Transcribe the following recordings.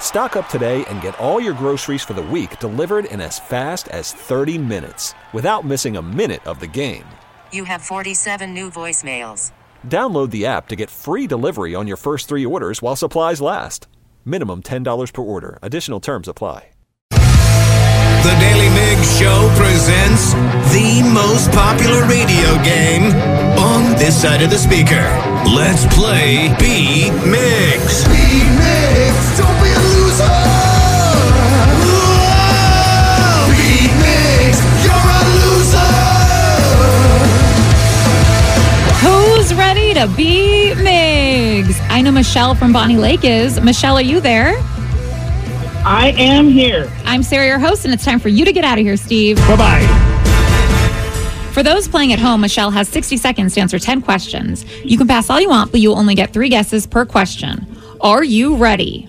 Stock up today and get all your groceries for the week delivered in as fast as 30 minutes without missing a minute of the game. You have 47 new voicemails. Download the app to get free delivery on your first three orders while supplies last. Minimum $10 per order. Additional terms apply. The Daily Migs Show presents the most popular radio game on this side of the speaker. Let's play Beat Migs. Beat Migs, don't be to be Migs? I know Michelle from Bonney Lake is. Michelle, are you there? I am here. I'm Sarah, your host, and it's time for you to get out of here, Steve. Bye bye. For those playing at home, Michelle has 60 seconds to answer 10 questions. You can pass all you want, but you will only get three guesses per question. Are you ready?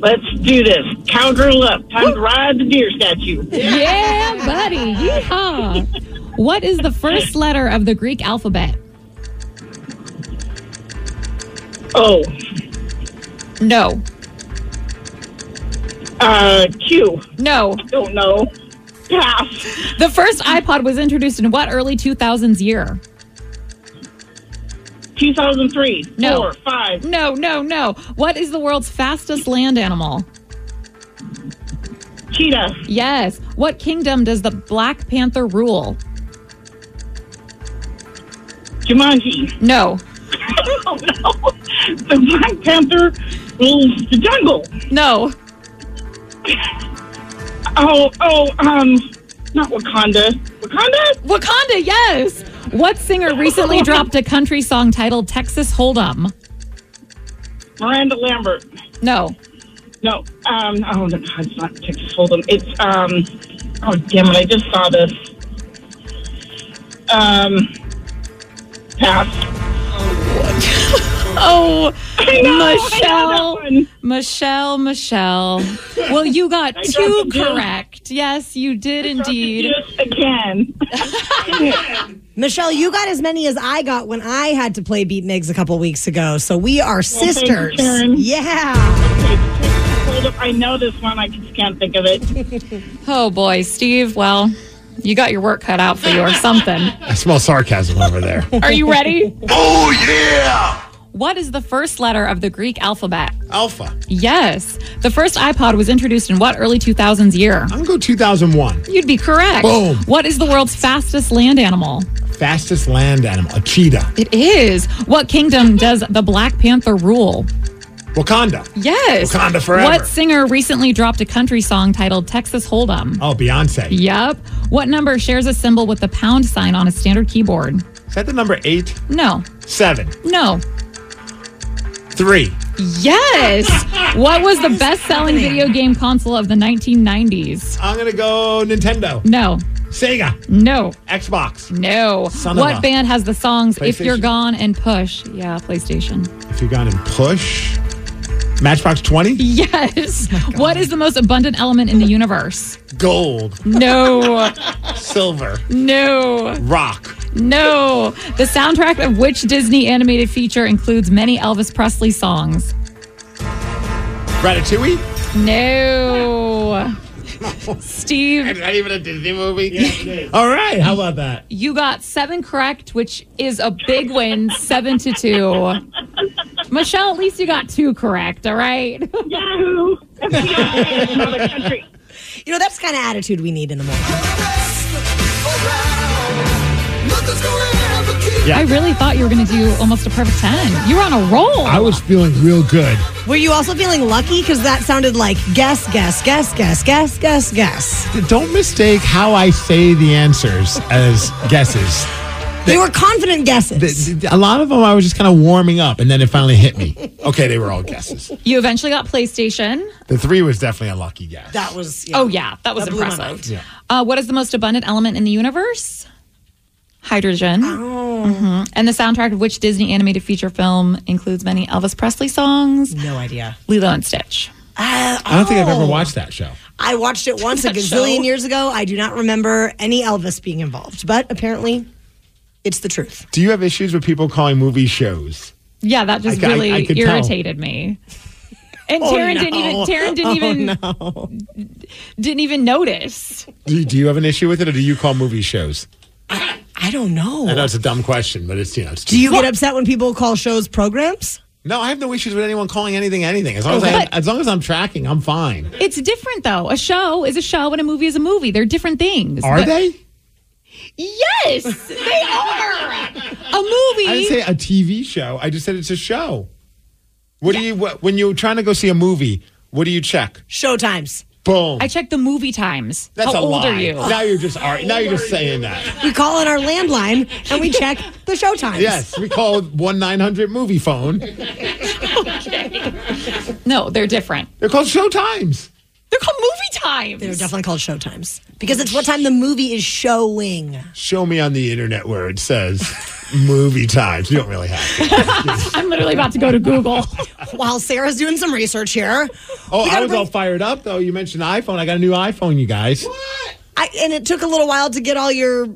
Let's do this. Cowgirl up. Time to ride the deer statue. Yeah, buddy. Yeehaw. What is the first letter of the Greek alphabet? Oh, No. uh, Q. No. Don't know. Pass. The first iPod was introduced in what early 2000s year? 2003. No. Four, five. No, no, no. What is the world's fastest land animal? Cheetah. Yes. What kingdom does the Black Panther rule? Jumanji. No. Oh no. The Black Panther rules the jungle. No. Oh, oh, um, not Wakanda. Wakanda? Wakanda, yes. What singer recently dropped a country song titled Texas Hold'em? Miranda Lambert. No. No. Um, oh, no, it's not Texas Hold'em. It's, um, oh, damn it. I just saw this. Um, pass. Oh, know, Michelle. Michelle, Michelle. Well, you got two dropped the juice. correct. Yes, you did indeed. Just again. Michelle, you got as many as I got when I had to play Beat Migs a couple weeks ago. So we are thank sisters. Karen. yeah. Hold. I know this one. I just can't think of it. Oh boy, Steve. Well, you got your work cut out for you or something. I smell sarcasm over there. Are you ready? Oh yeah. What is the first letter of the Greek alphabet? Alpha. Yes. The first iPod was introduced in what early 2000s year? I'm gonna go 2001. You'd be correct. Boom. What is the world's fastest land animal? Fastest land animal, a cheetah. It is. What kingdom does the Black Panther rule? Wakanda. Yes. Wakanda forever. What singer recently dropped a country song titled Texas Hold'em? Oh, Beyonce. Yep. What number shares a symbol with the pound sign on a standard keyboard? Is that the number eight? No. Seven. No. Three. Yes. what was the best-selling video game console of the 1990s? I'm gonna go Nintendo. No. Sega. No. Xbox. No. Son what band has the songs If You're Gone and Push? Yeah, PlayStation. If you're gone and push. Matchbox 20. Yes. what is the most abundant element in the universe? Gold. No. Silver. no. Rock. No. The soundtrack of which Disney animated feature includes many Elvis Presley songs? Ratatouille. No. Steve, Not even a Disney movie. All right. How about that? you got seven correct, which is a big win, seven to two. Michelle, at least you got two correct, all right? Yahoo! FBI, another country. You know, that's the kind of attitude we need in the morning. Yeah. I really thought you were going to do almost a perfect 10. You were on a roll. I was feeling real good Were you also feeling lucky? Because that sounded like guess, guess, guess, guess, guess, guess, guess. Don't mistake how I say the answers as guesses. They were confident guesses. Th- th- A lot of them I was just kind of warming up, and then it finally hit me. Okay, they were all guesses. You eventually got PlayStation. The three was definitely a lucky guess. That was. Oh yeah, that was That impressive. Yeah. Uh, what is the most abundant element in the universe? Hydrogen. Mhm. And the soundtrack of which Disney animated feature film includes many Elvis Presley songs? No idea. Lilo and Stitch. Uh, I don't think I've ever oh. watched that show. I watched it once a gazillion show. years ago. I do not remember any Elvis being involved, but apparently it's the truth. Do you have issues with people calling movies shows? Yeah, that just I- I- really I could tell. irritated me. And oh, Taryn didn't even Taryn didn't oh, even no. didn't even notice. Do, do you have an issue with it, or do you call movie shows? I don't know. I know it's a dumb question, but it's you know. It's Do you get upset when people call shows programs? No, I have no issues with anyone calling anything anything. As long as I, But- as long as I'm tracking, I'm fine. It's different though. A show is a show and a movie is a movie. They're different things. Are But- they? Yes, they are. A movie. I didn't say a TV show. I just said it's a show. What do you what, when you're trying to go see a movie? What do you check? Showtimes. Boom. I checked the movie times. That's How a old lie. are you? Now you're just ar- now you're just saying that. We call it our landline and we check the showtimes. Yes, we call it one nine hundred movie phone. No, they're different. They're called show times. They're called movie times. They're definitely called showtimes because it's what time the movie is showing. Show me on the internet where it says movie times. You don't really have to. I'm literally about to go to Google. While Sarah's doing some research here. Oh, I was bring- all fired up though. You mentioned iPhone. I got a new iPhone, you guys. I, and it took a little while to get all your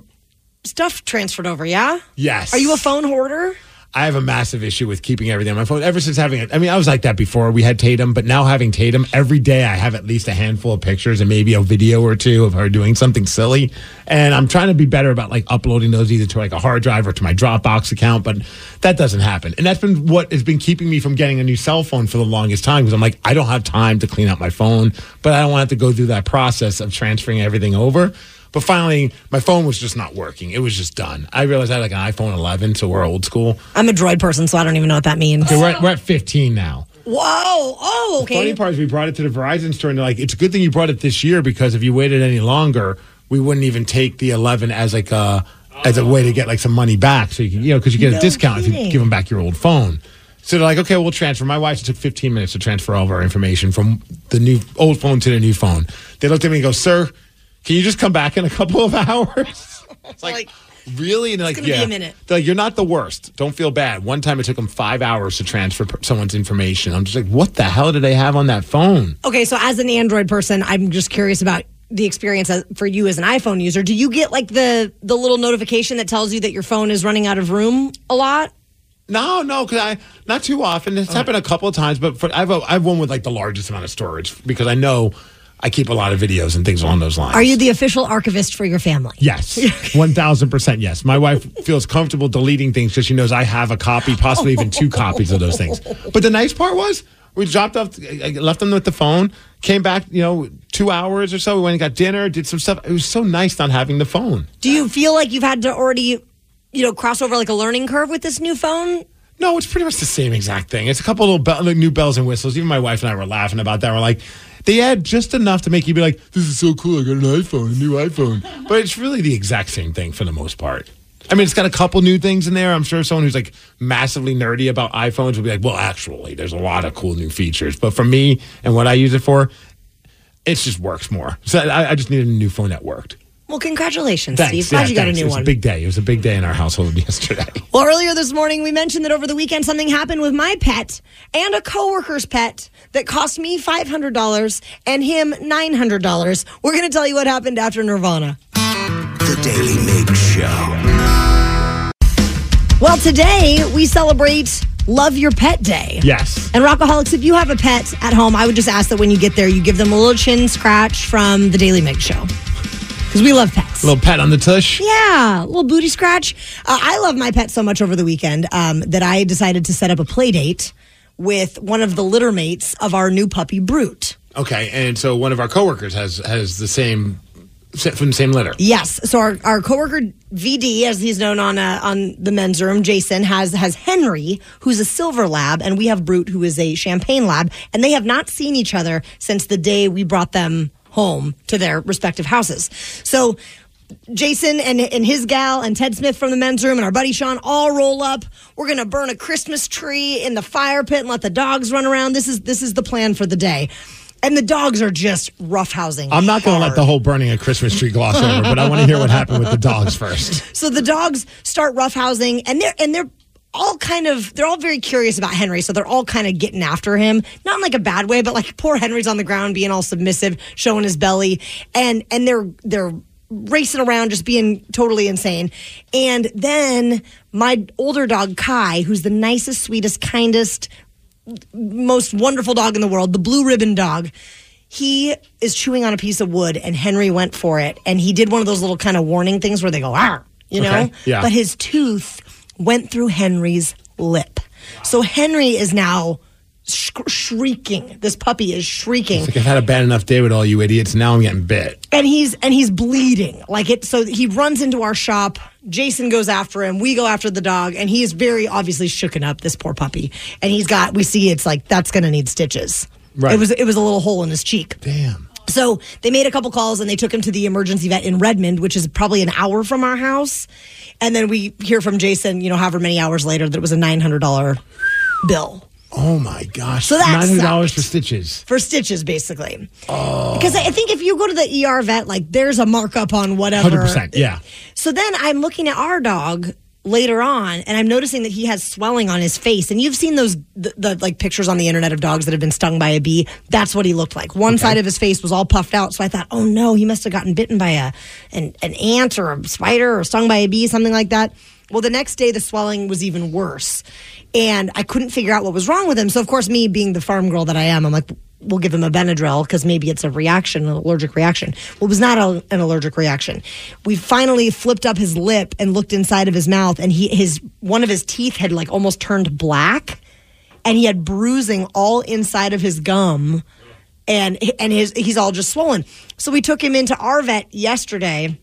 stuff transferred over, yeah? Yes. Are you a phone hoarder? I have a massive issue with keeping everything on my phone ever since having it. I mean, I was like that before we had Tatum, but now having Tatum, every day I have at least a handful of pictures and maybe a video or two of her doing something silly. And I'm trying to be better about like uploading those either to like a hard drive or to my Dropbox account, but that doesn't happen. And that's been what has been keeping me from getting a new cell phone for the longest time because I'm like, I don't have time to clean out my phone, but I don't want to have to go through that process of transferring everything over. But finally, my phone was just not working. It was just done. I realized I had like an iPhone 11, so we're old school. I'm a droid person, so I don't even know what that means. Okay, we're, at, we're at 15 now. Whoa. Oh, okay. Funny part is we brought it to the Verizon store and they're like, it's a good thing you brought it this year because if you waited any longer, we wouldn't even take the 11 as like a as a way to get like some money back. So you can, you know, because you get No a discount if you give them back your old phone. So they're like, okay, we'll transfer. My wife took 15 minutes to transfer all of our information from the new old phone to the new phone. They looked at me and go, sir, can you just come back in a couple of hours? It's like, Like, really? And like, yeah. a minute. They're like, you're not the worst. Don't feel bad. One time it took them five hours to transfer someone's information. I'm just like, what the hell did they have on that phone? Okay, so as an Android person, I'm just curious about the experience for you as an iPhone user. Do you get like the the little notification that tells you that your phone is running out of room a lot? No, no, because I not too often. It's happened a couple of times, but for, I've a, I've one with like the largest amount of storage because I know I keep a lot of videos and things along those lines. Are you the official archivist for your family? Yes, one thousand percent. Yes, my wife feels comfortable deleting things because she knows I have a copy, possibly even two copies of those things. But the nice part was we dropped off, I left them with the phone, came back, you know, two hours or so. We went and got dinner, did some stuff. It was so nice not having the phone. Do you feel like you've had to already, you know, cross over like a learning curve with this new phone? No, it's pretty much the same exact thing. It's a couple little like new bells and whistles. Even my wife and I were laughing about that. We're like, they add just enough to make you be like, this is so cool. I got an iPhone, a new iPhone. But it's really the exact same thing for the most part. I mean, it's got a couple new things in there. I'm sure someone who's like massively nerdy about iPhones will be like, well, actually, there's a lot of cool new features. But for me and what I use it for, it just works more. So I, I just needed a new phone that worked. Well, congratulations, Thanks. Steve. Glad Yeah, you got thanks. a It was one. a big day. It was a big day in our household yesterday. Well, earlier this morning, we mentioned that over the weekend something happened with my pet and a coworker's pet that cost me $500 and him $900. We're going to tell you what happened after Nirvana. The Daily Migs Show. Well, today we celebrate Love Your Pet Day. yes. And Rockaholics, if you have a pet at home, I would just ask that when you get there, you give them a little chin scratch from the Daily Migs Show. Because we love pets. little pet on the tush. Yeah, a little booty scratch. Uh, I love my pet so much over the weekend um, that I decided to set up a play date with one of the litter mates of our new puppy, Brute. Okay, and so one of our coworkers has has the same from the same litter. Yes. So our, our coworker VD, as he's known on uh, on the men's room, Jason has has Henry, who's a silver lab, and we have Brute, who is a champagne lab, and they have not seen each other since the day we brought them home to their respective houses. So. Jason and, and his gal and Ted Smith from the men's room and our buddy Sean all roll up. We're gonna burn a Christmas tree in the fire pit and let the dogs run around. This is this is the plan for the day. And the dogs are just roughhousing. I'm not going to let the whole burning a Christmas tree gloss over, but I want to hear what happened with the dogs first. So the dogs start roughhousing, and they're and they're all kind of they're all very curious about Henry, so they're all kind of getting after him, not in like a bad way, but like poor Henry's on the ground being all submissive, showing his belly, and and they're they're racing around just being totally insane. And then my older dog Kai, who's the nicest, sweetest, kindest, most wonderful dog in the world, the blue ribbon dog. He is chewing on a piece of wood, and Henry went for it, and he did one of those little kind of warning things where they go, "ah," you know. Okay, yeah. But his tooth went through Henry's lip, so Henry is now sh- shrieking. This puppy is shrieking, Like I've had a bad enough day with all you idiots. Now I'm getting bit. and he's and he's bleeding like it. So he runs into our shop. Jason goes after him. We go after the dog, and he is very obviously shooken up. This poor puppy, and he's got. We see it's like that's going to need stitches. Right. It was it was a little hole in his cheek. Damn. So they made a couple calls and they took him to the emergency vet in Redmond, which is probably an hour from our house. And then we hear from Jason, you know, however many hours later, that it was a nine hundred dollar bill Oh my gosh. So that nine hundred dollars for stitches. for stitches, basically. Oh. Because I think if you go to the ER vet, like there's a markup on whatever. Hundred percent. Yeah. So then I'm looking at our dog later on, and I'm noticing that he has swelling on his face. And you've seen those the, the like pictures on the internet of dogs that have been stung by a bee. That's what he looked like. One side of his face was all puffed out. So I thought, oh no, he must have gotten bitten by a an, an ant or a spider or stung by a bee, something like that. Well, the next day the swelling was even worse, and I couldn't figure out what was wrong with him. So of course, me being the farm girl that I am, I'm like, we'll give him a Benadryl because maybe it's a reaction, an allergic reaction. Well, it was not a, an allergic reaction. We finally flipped up his lip and looked inside of his mouth, and he his one of his teeth had like almost turned black, and he had bruising all inside of his gum, and and his he's all just swollen. So we took him into our vet yesterday.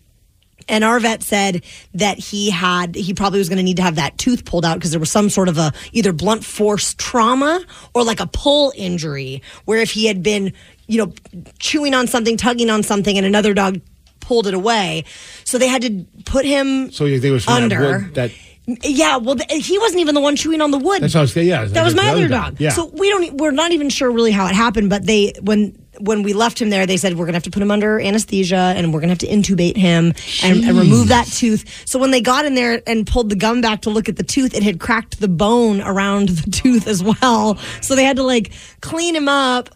And our vet said that he had, he probably was going to need to have that tooth pulled out because there was some sort of a either blunt force trauma or like a pull injury where if he had been, you know, chewing on something, tugging on something, and another dog pulled it away. So they had to put him So you think it was under. that wood that yeah, well, he wasn't even the one chewing on the wood. That's what I was saying. Yeah, that was my other dog. dog. Yeah. So we don't. We're not even sure really how it happened. But they when when we left him there, they said we're gonna have to put him under anesthesia and we're gonna have to intubate him and, and remove that tooth. So when they got in there and pulled the gum back to look at the tooth, it had cracked the bone around the tooth as well. So they had to like clean him up.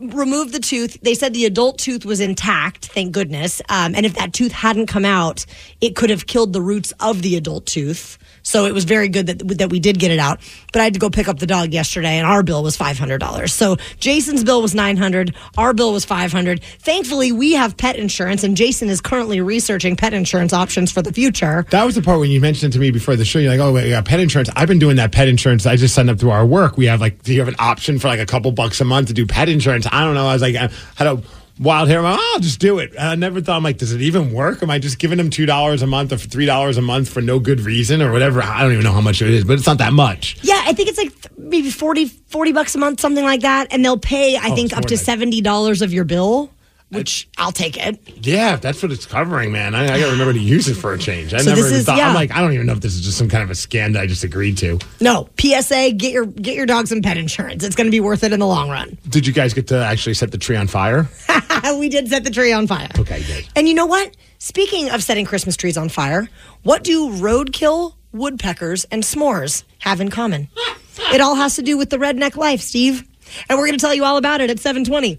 Remove the tooth. They said the adult tooth was intact, thank goodness. Um, and if that tooth hadn't come out, it could have killed the roots of the adult tooth. So it was very good that that we did get it out. But I had to go pick up the dog yesterday, and our bill was five hundred dollars. So Jason's bill was nine hundred. Our bill was five hundred. Thankfully, we have pet insurance, and Jason is currently researching pet insurance options for the future. That was the part when you mentioned to me before the show. You're like, "Oh, wait, we pet insurance." I've been doing that pet insurance. I just signed up through our work. We have like, do you have an option for like a couple bucks a month to do pet insurance? I don't know. I was like, I had a wild hair. I'm like, oh, I'll just do it. And I never thought, I'm like, does it even work? Am I just giving them two dollars a month or three dollars a month for no good reason or whatever? I don't even know how much it is, but it's not that much. Yeah, I think it's like maybe 40, 40 bucks a month, something like that, and they'll pay I Oh, think up to like- seventy dollars of your bill, which I'll take it. Yeah, that's what it's covering, man. I, I got to remember to use it for a change. I So never is- thought. yeah. I'm like, I don't even know if this is just some kind of a scam that I just agreed to. No, PSA, get your get your dog some pet insurance. It's going to be worth it in the long run. Did you guys get to actually set the tree on fire? we did set the tree on fire. Okay, good. And you know what? Speaking of setting Christmas trees on fire, what do roadkill, woodpeckers, and s'mores have in common? It all has to do with the redneck life, Steve. And we're going to tell you all about it at 720.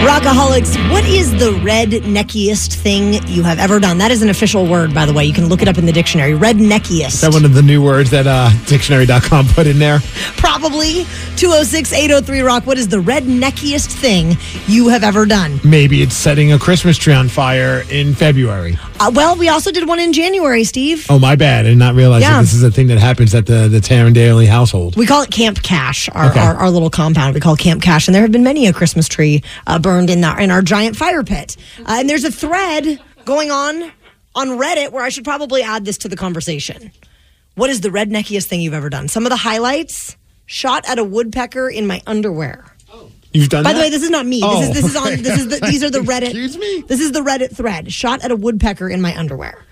Rockaholics, what is the redneckiest thing you have ever done? That is an official word, by the way. You can look it up in the dictionary. Redneckiest. Is that one of the new words that uh, dictionary.com put in there? Probably 206 803 Rock. What is the redneckiest thing you have ever done? Maybe it's setting a Christmas tree on fire in February. Uh, well, we also did one in January, Steve. Oh, my bad. I did not realize Yeah. this is a thing that happens at the, the Taryn Daly household. We call it Camp Cash, our, Okay. our, our little compound. We call it Camp Cash, and there have been many a Christmas tree uh, burned in our in our giant fire pit. Uh, and there's a thread going on on Reddit where I should probably add this to the conversation. What is the redneckiest thing you've ever done? Some of the highlights: shot at a woodpecker in my underwear. Oh. You've done By that? the way, this is not me. Oh, this is this is on. This is the, these are the Reddit. Excuse me? This is the Reddit thread. Shot at a woodpecker in my underwear.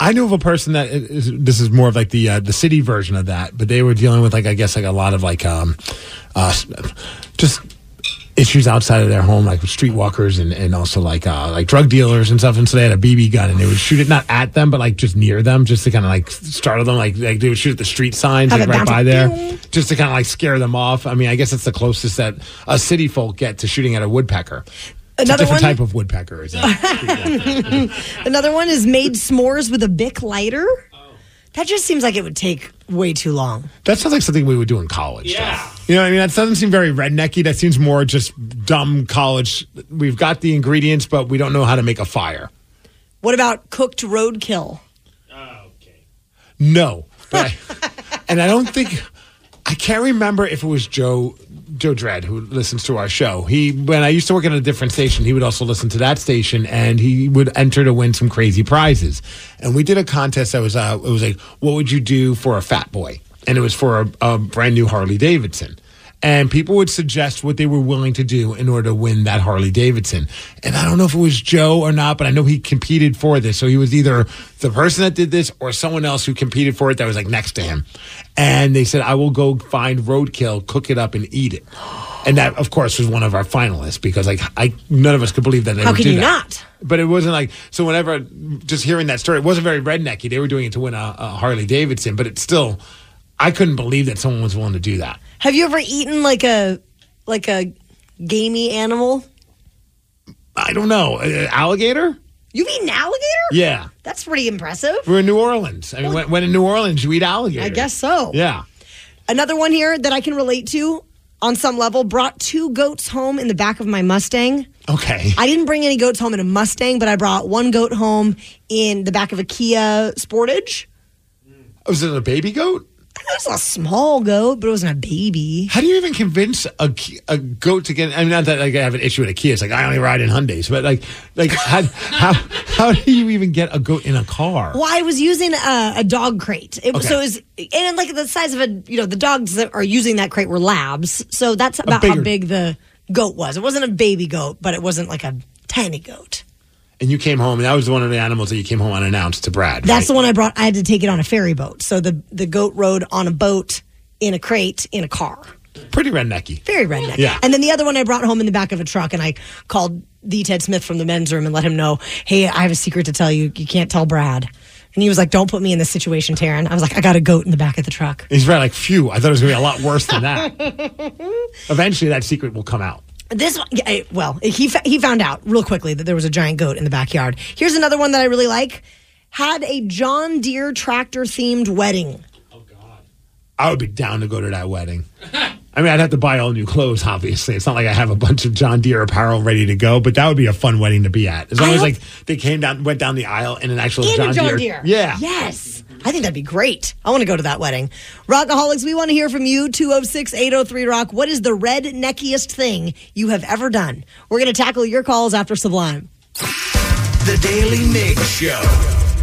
I knew of a person that is, this is more of like the uh, the city version of that, but they were dealing with like I guess like a lot of like um uh just issues outside of their home, like with streetwalkers and, and also like uh like drug dealers and stuff. And so they had a BB gun and they would shoot it not at them, but like just near them, just to kind of like startle them. Like like they would shoot at the street signs like right by there, just to kind of like scare them off. I mean, I guess it's the closest that a city folk get to shooting at a woodpecker. It's Another a different one? type of woodpecker. Is it? Another one is made s'mores with a Bic lighter. That just seems like it would take way too long. That sounds like something we would do in college. Yeah. You know what I mean? That doesn't seem very rednecky. That seems more just dumb college. We've got the ingredients, but we don't know how to make a fire. What about cooked roadkill? Okay. No. But I, and I don't think I can't remember if it was Joe Joe Dredd who listens to our show. He when I used to work at a different station, he would also listen to that station and he would enter to win some crazy prizes. And we did a contest that was uh it was like what would you do for a fat boy? And it was for a, a brand new Harley Davidson. And people would suggest what they were willing to do in order to win that Harley Davidson. And I don't know if it was Joe or not, but I know he competed for this. So he was either the person that did this or someone else who competed for it that was like next to him. And they said, I will go find roadkill, cook it up, and eat it. And that, of course, was one of our finalists because like I none of us could believe that they How would can do you that. not? But it wasn't like so. Whenever just hearing that story, it wasn't very rednecky. They were doing it to win a, a Harley Davidson, but it's still. I couldn't believe that someone was willing to do that. Have you ever eaten like a like a gamey animal? I don't know. Uh, alligator? You've eaten alligator? Yeah. That's pretty impressive. We're in New Orleans. I mean, when, when in New Orleans, you eat alligator. I guess so. Yeah. Another one here that I can relate to on some level brought two goats home in the back of my Mustang. Okay. I didn't bring any goats home in a Mustang, but I brought one goat home in the back of a Kia Sportage. Was it a baby goat? It was a small goat, but it wasn't a baby. How do you even convince a, a goat to get? I mean, not that like, I have an issue with a Kia. It's like I only ride in Hyundai's, but like, like how how how do you even get a goat in a car? Well, I was using a, a dog crate. It, Okay. So it was, and like the size of a, you know, the dogs that are using that crate were labs. So that's about how big the goat was. It wasn't a baby goat, but it wasn't like a tiny goat. And you came home, and that was one of the animals that you came home unannounced to Brad. That's right? the one I brought. I had to take it on a ferry boat. So the the goat rode on a boat in a crate in a car. pretty rednecky. Very redneck. Yeah. And then the other one I brought home in the back of a truck, and I called the Ted Smith from the men's room and let him know, hey, I have a secret to tell you. You can't tell Brad. And he was like, don't put me in this situation, Taryn. I was like, I got a goat in the back of the truck. He's right, like, phew. I thought it was gonna be a lot worse than that. Eventually, that secret will come out. This well, he he found out real quickly that there was a giant goat in the backyard. Here's another one that I really like. Had a John Deere tractor themed wedding. Oh God! I would be down to go to that wedding. I mean, I'd have to buy all new clothes, obviously. It's not like I have a bunch of John Deere apparel ready to go, but that would be a fun wedding to be at. As long I as like they came down, went down the aisle in an actual In John, a John Deere. Deere. Yeah. Yes. I think that'd be great. I want to go to that wedding. Rockaholics, we want to hear from you. 206 803 Rock. What is the redneckiest thing you have ever done? We're going to tackle your calls after Sublime. The Daily Migs Show.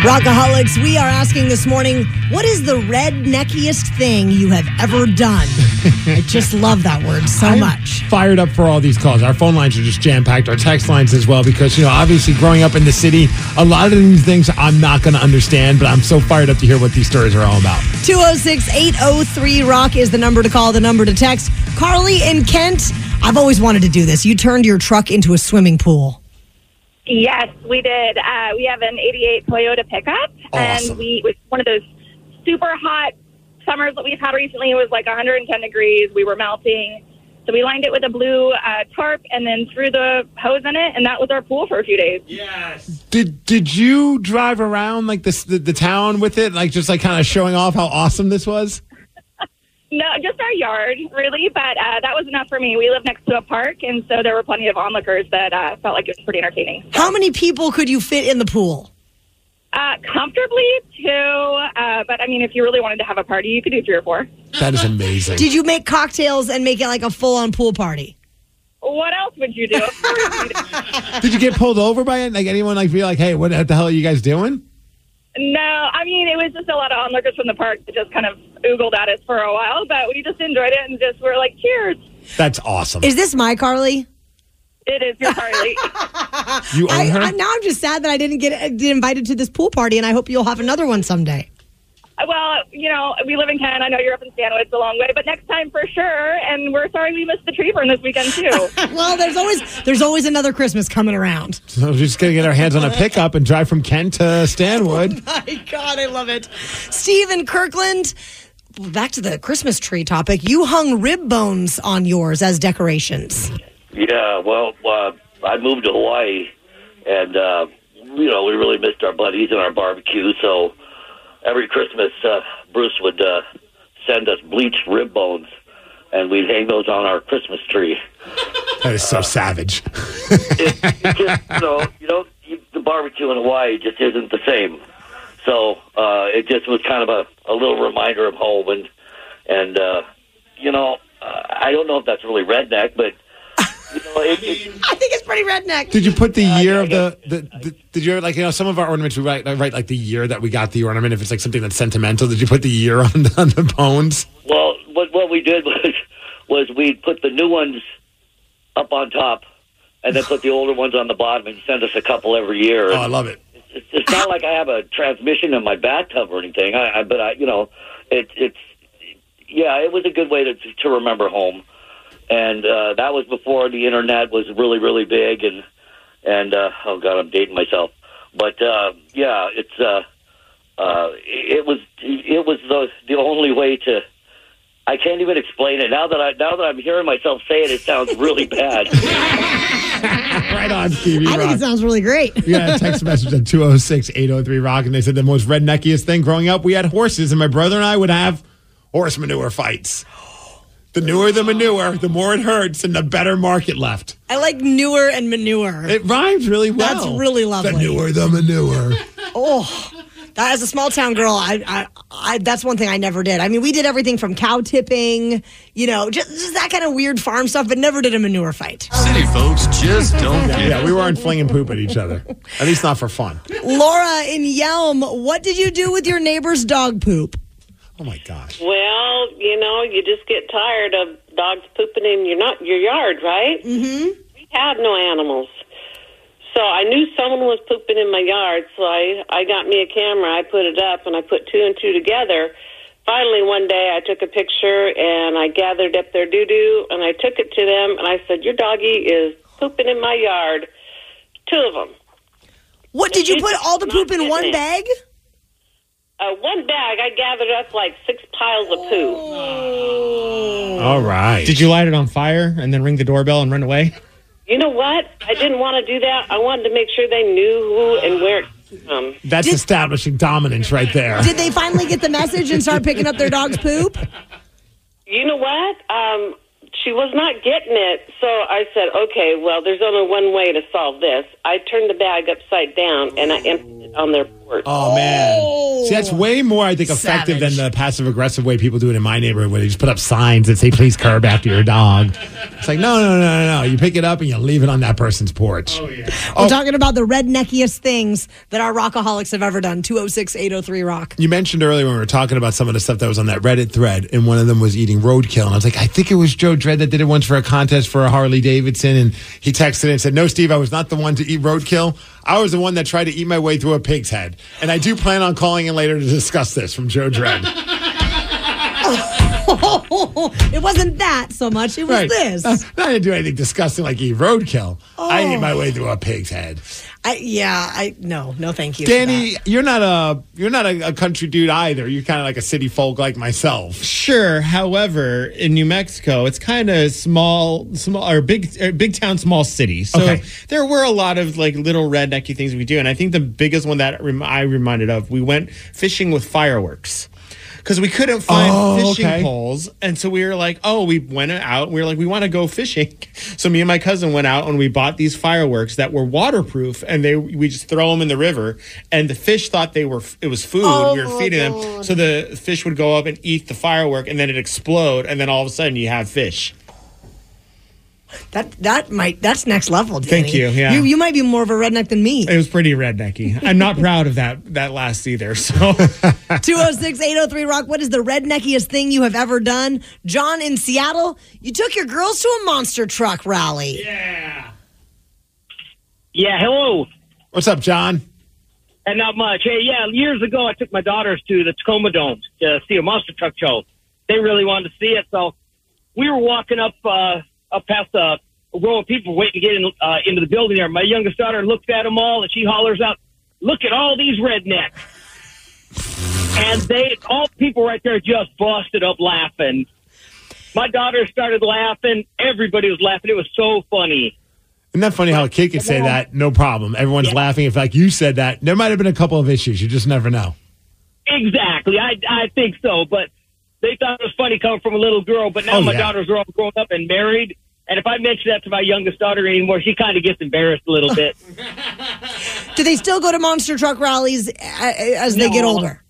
Rockaholics, we are asking this morning, what is the redneckiest thing you have ever done? I just love that word so I'm much. Fired up for all these calls. Our phone lines are just jam packed. Our text lines as well, because you know, obviously, growing up in the city, a lot of these things I'm not going to understand. But I'm so fired up to hear what these stories are all about. 206 803 Rock is the number to call, the number to text. Carly in Kent, I've always wanted to do this. You turned your truck into a swimming pool. Yes, we did. Uh, we have an 88 Toyota pickup, Awesome. and we it was one of those super hot summers that we've had recently. It was like 110 degrees. We were melting. So we lined it with a blue uh, tarp and then threw the hose in it, and that was our pool for a few days. Yes. Did Did you drive around like this the, the town with it, like just like kind of showing off how awesome this was? No, just our yard, really, but uh, that was enough for me. We live next to a park, and so there were plenty of onlookers that uh, felt like it was pretty entertaining. How many people could you fit in the pool? Uh, comfortably, too, uh, but I mean, if you really wanted to have a party, you could do three or four. That is amazing. Did you make cocktails and make it like a full on pool party? What else would you do? Of course you did. Did you get pulled over by it? Like anyone like be like, hey, what the hell are you guys doing? No, I mean it was just a lot of onlookers from the park that just kind of oogled at us for a while, but we just enjoyed it and just were like, "Cheers!" That's awesome. Is this my Carly? It is your Carly. you own I, her? I, now I'm just sad that I didn't get, get invited to this pool party, and I hope you'll have another one someday. well, you know, we live in Kent. I know you're up in Stanwood. It's a long way, but next time for sure. And we're sorry we missed the tree burn this weekend too. Well, there's always there's always another Christmas coming around. so we're just gonna get our hands on a pickup and drive from Kent to Stanwood. Oh, my God, I love it. Steve in Kirkland. Back to the Christmas tree topic. You hung rib bones on yours as decorations. Yeah, well, uh, I moved to Hawaii, and uh, you know we really missed our buddies and our barbecue. So every Christmas, uh, Bruce would uh, send us bleached rib bones, and we'd hang those on our Christmas tree. That is so savage. It, it just, you know, you know, you, the barbecue in Hawaii just isn't the same. So uh, it just was kind of a, a little reminder of home, and and uh, you know, uh, I don't know if that's really redneck, but you know, it, it, I think it's pretty redneck. Did you put the year of the, the, the did you like you know some of our ornaments we write write like the year that we got the ornament if it's like something that's sentimental did you put the year on the, on the bones Well, what what we did was was we put the new ones up on top, and then put the older ones on the bottom, and send us a couple every year. oh I love it It's, it's not like I have a transmission in my bathtub or anything. I, I but I, you know, it, it's yeah, it was a good way to to remember home, and uh, that was before the internet was really really big, and and uh, oh god, I'm dating myself, but uh, yeah, it's uh, uh, it was it was the the only way to. I can't even explain it now that I now that I'm hearing myself say it. It sounds really bad. right on Stevie I think it sounds really great. we got a text message at 206-803 rock and they said the most redneckiest thing growing up we had horses and my brother and I would have horse manure fights the newer the manure the more it hurts and the better market left I like newer and manure. it rhymes really well That's really lovely. the newer the manure Oh, that, as a small town girl, I, I, I, that's one thing I never did. I mean, we did everything from cow tipping, you know, just, just that kind of weird farm stuff, but never did a manure fight. City folks just don't yeah, get yeah it. we weren't flinging poop at each other at least not for fun Laura in Yelm, what did you do with your neighbor's dog poop? oh my gosh Well, you know, you just get tired of dogs pooping in your not your yard, right? Mm-hmm. We have no animals, so I knew someone was pooping in my yard. So I I got me a camera. I put it up, and I put two and two together. Finally, one day I took a picture and I gathered up their doo doo and I took it to them and I said, "Your doggy is pooping in my yard." Two of them. What did you put all the poop in one bag? Uh, one bag. I gathered up like six piles of poo. all right Did you light it on fire and then ring the doorbell and run away? You know what? I didn't want to do that. I wanted to make sure they knew who and where Um, That's establishing dominance right there. Did they finally get the message and start picking up their dog's poop? you know what? Um, she was not getting it, so I said, "Okay, well, there's only one way to solve this." I turned the bag upside down and I emptied it on their porch. Oh man! See, that's oh. way more, I think, effective than the passive aggressive way people do it in my neighborhood, where they just put up signs that say "Please curb after your dog." It's like, no, no, no, no, no. You pick it up and you leave it on that person's porch. Oh yeah. Oh. We're talking about the redneckiest things that our rockaholics have ever done. 206 803 Rock. You mentioned earlier when we were talking about some of the stuff that was on that Reddit thread, and one of them was eating roadkill. And I was like, I think it was Joe Dredd that did it once for a contest for a Harley Davidson. And he texted and said, No, Steve, I was not the one to eat roadkill. I was the one that tried to eat my way through a pig's head. And I do plan on calling in later to discuss this from Joe Dredd. it wasn't that so much. It was Right. this. Uh, I didn't do anything disgusting like eat roadkill. I ate Oh. my way through a pig's head. I, yeah, I no, no, thank you. for Danny, you're not a you're not a, a country dude either. You're kind of like a city folk like myself. Sure. However, in New Mexico, it's kind of small, small or big, or big town, small city. So Okay. there were a lot of like little rednecky things we do, and I think the biggest one that rem- I reminded of, we went fishing with fireworks. Because we couldn't find Oh, fishing okay. poles, and so we were like, "Oh, we went out. We were like, we want to go fishing." So me and my cousin went out and we bought these fireworks that were waterproof, and they we just throw them in the river, and the fish thought they were it was food. Oh, we were oh, feeding them, so the fish would go up and eat the firework, and then it explode, and then all of a sudden you have fish. That that might that's next level. Danny. Thank you, yeah. you you might be more of a redneck than me. It was pretty rednecky. I'm not proud of that that last either. So 206 803 Rock. What is the redneckiest thing you have ever done? John in Seattle, you took your girls to a monster truck rally. Yeah. Yeah, hello. What's up, John? And not much. Hey, yeah, years ago I took my daughters to the Tacoma Dome to see a monster truck show. They really wanted to see it, so we were walking up uh, up past a row of people waiting to get in, uh, into the building there. My youngest daughter looks at them all and she hollers out, "Look at all these rednecks!" and they all the people right there just busted up laughing. My daughter started laughing. Everybody was laughing. It was so funny. Isn't that funny how a kid could say that? No problem. Everyone's laughing. In fact, you said that, there might have been a couple of issues. You just never know. Exactly. I I think so, but they thought it was funny coming from a little girl. But now Oh, my yeah. daughters are all grown up and married, and if I mention that to my youngest daughter anymore, she kind of gets embarrassed a little bit. Do they still go to monster truck rallies a- a- as they get older?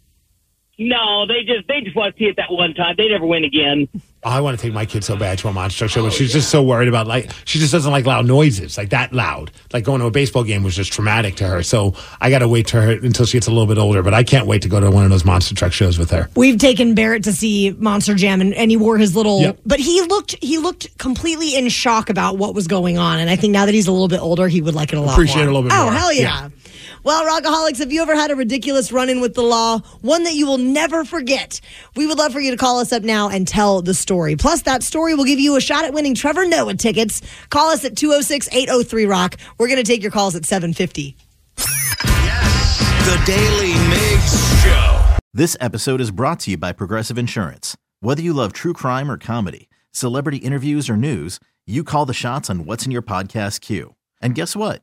No, they just they just want to see it that one time. They never win again. Oh, I want to take my kid so bad to a monster truck show, but oh, she's just so worried about like she just doesn't like loud noises, like that loud. Like going to a baseball game was just traumatic to her. So I got to wait to her until she gets a little bit older. But I can't wait to go to one of those monster truck shows with her. We've taken Barrett to see Monster Jam, and, and he wore his little. Yep. But he looked he looked completely in shock about what was going on, and I think now that he's a little bit older, he would like it a lot. Appreciate more. it a little bit Oh more. hell yeah. Yeah. Well, Rockaholics, have you ever had a ridiculous run in with the law? One that you will never forget? We would love for you to call us up now and tell the story. Plus, that story will give you a shot at winning Trevor Noah tickets. Call us at 206 803 Rock. We're going to take your calls at 750. Yes. The Daily Migs Show. This episode is brought to you by Progressive Insurance. Whether you love true crime or comedy, celebrity interviews or news, you call the shots on what's in your podcast queue. And guess what?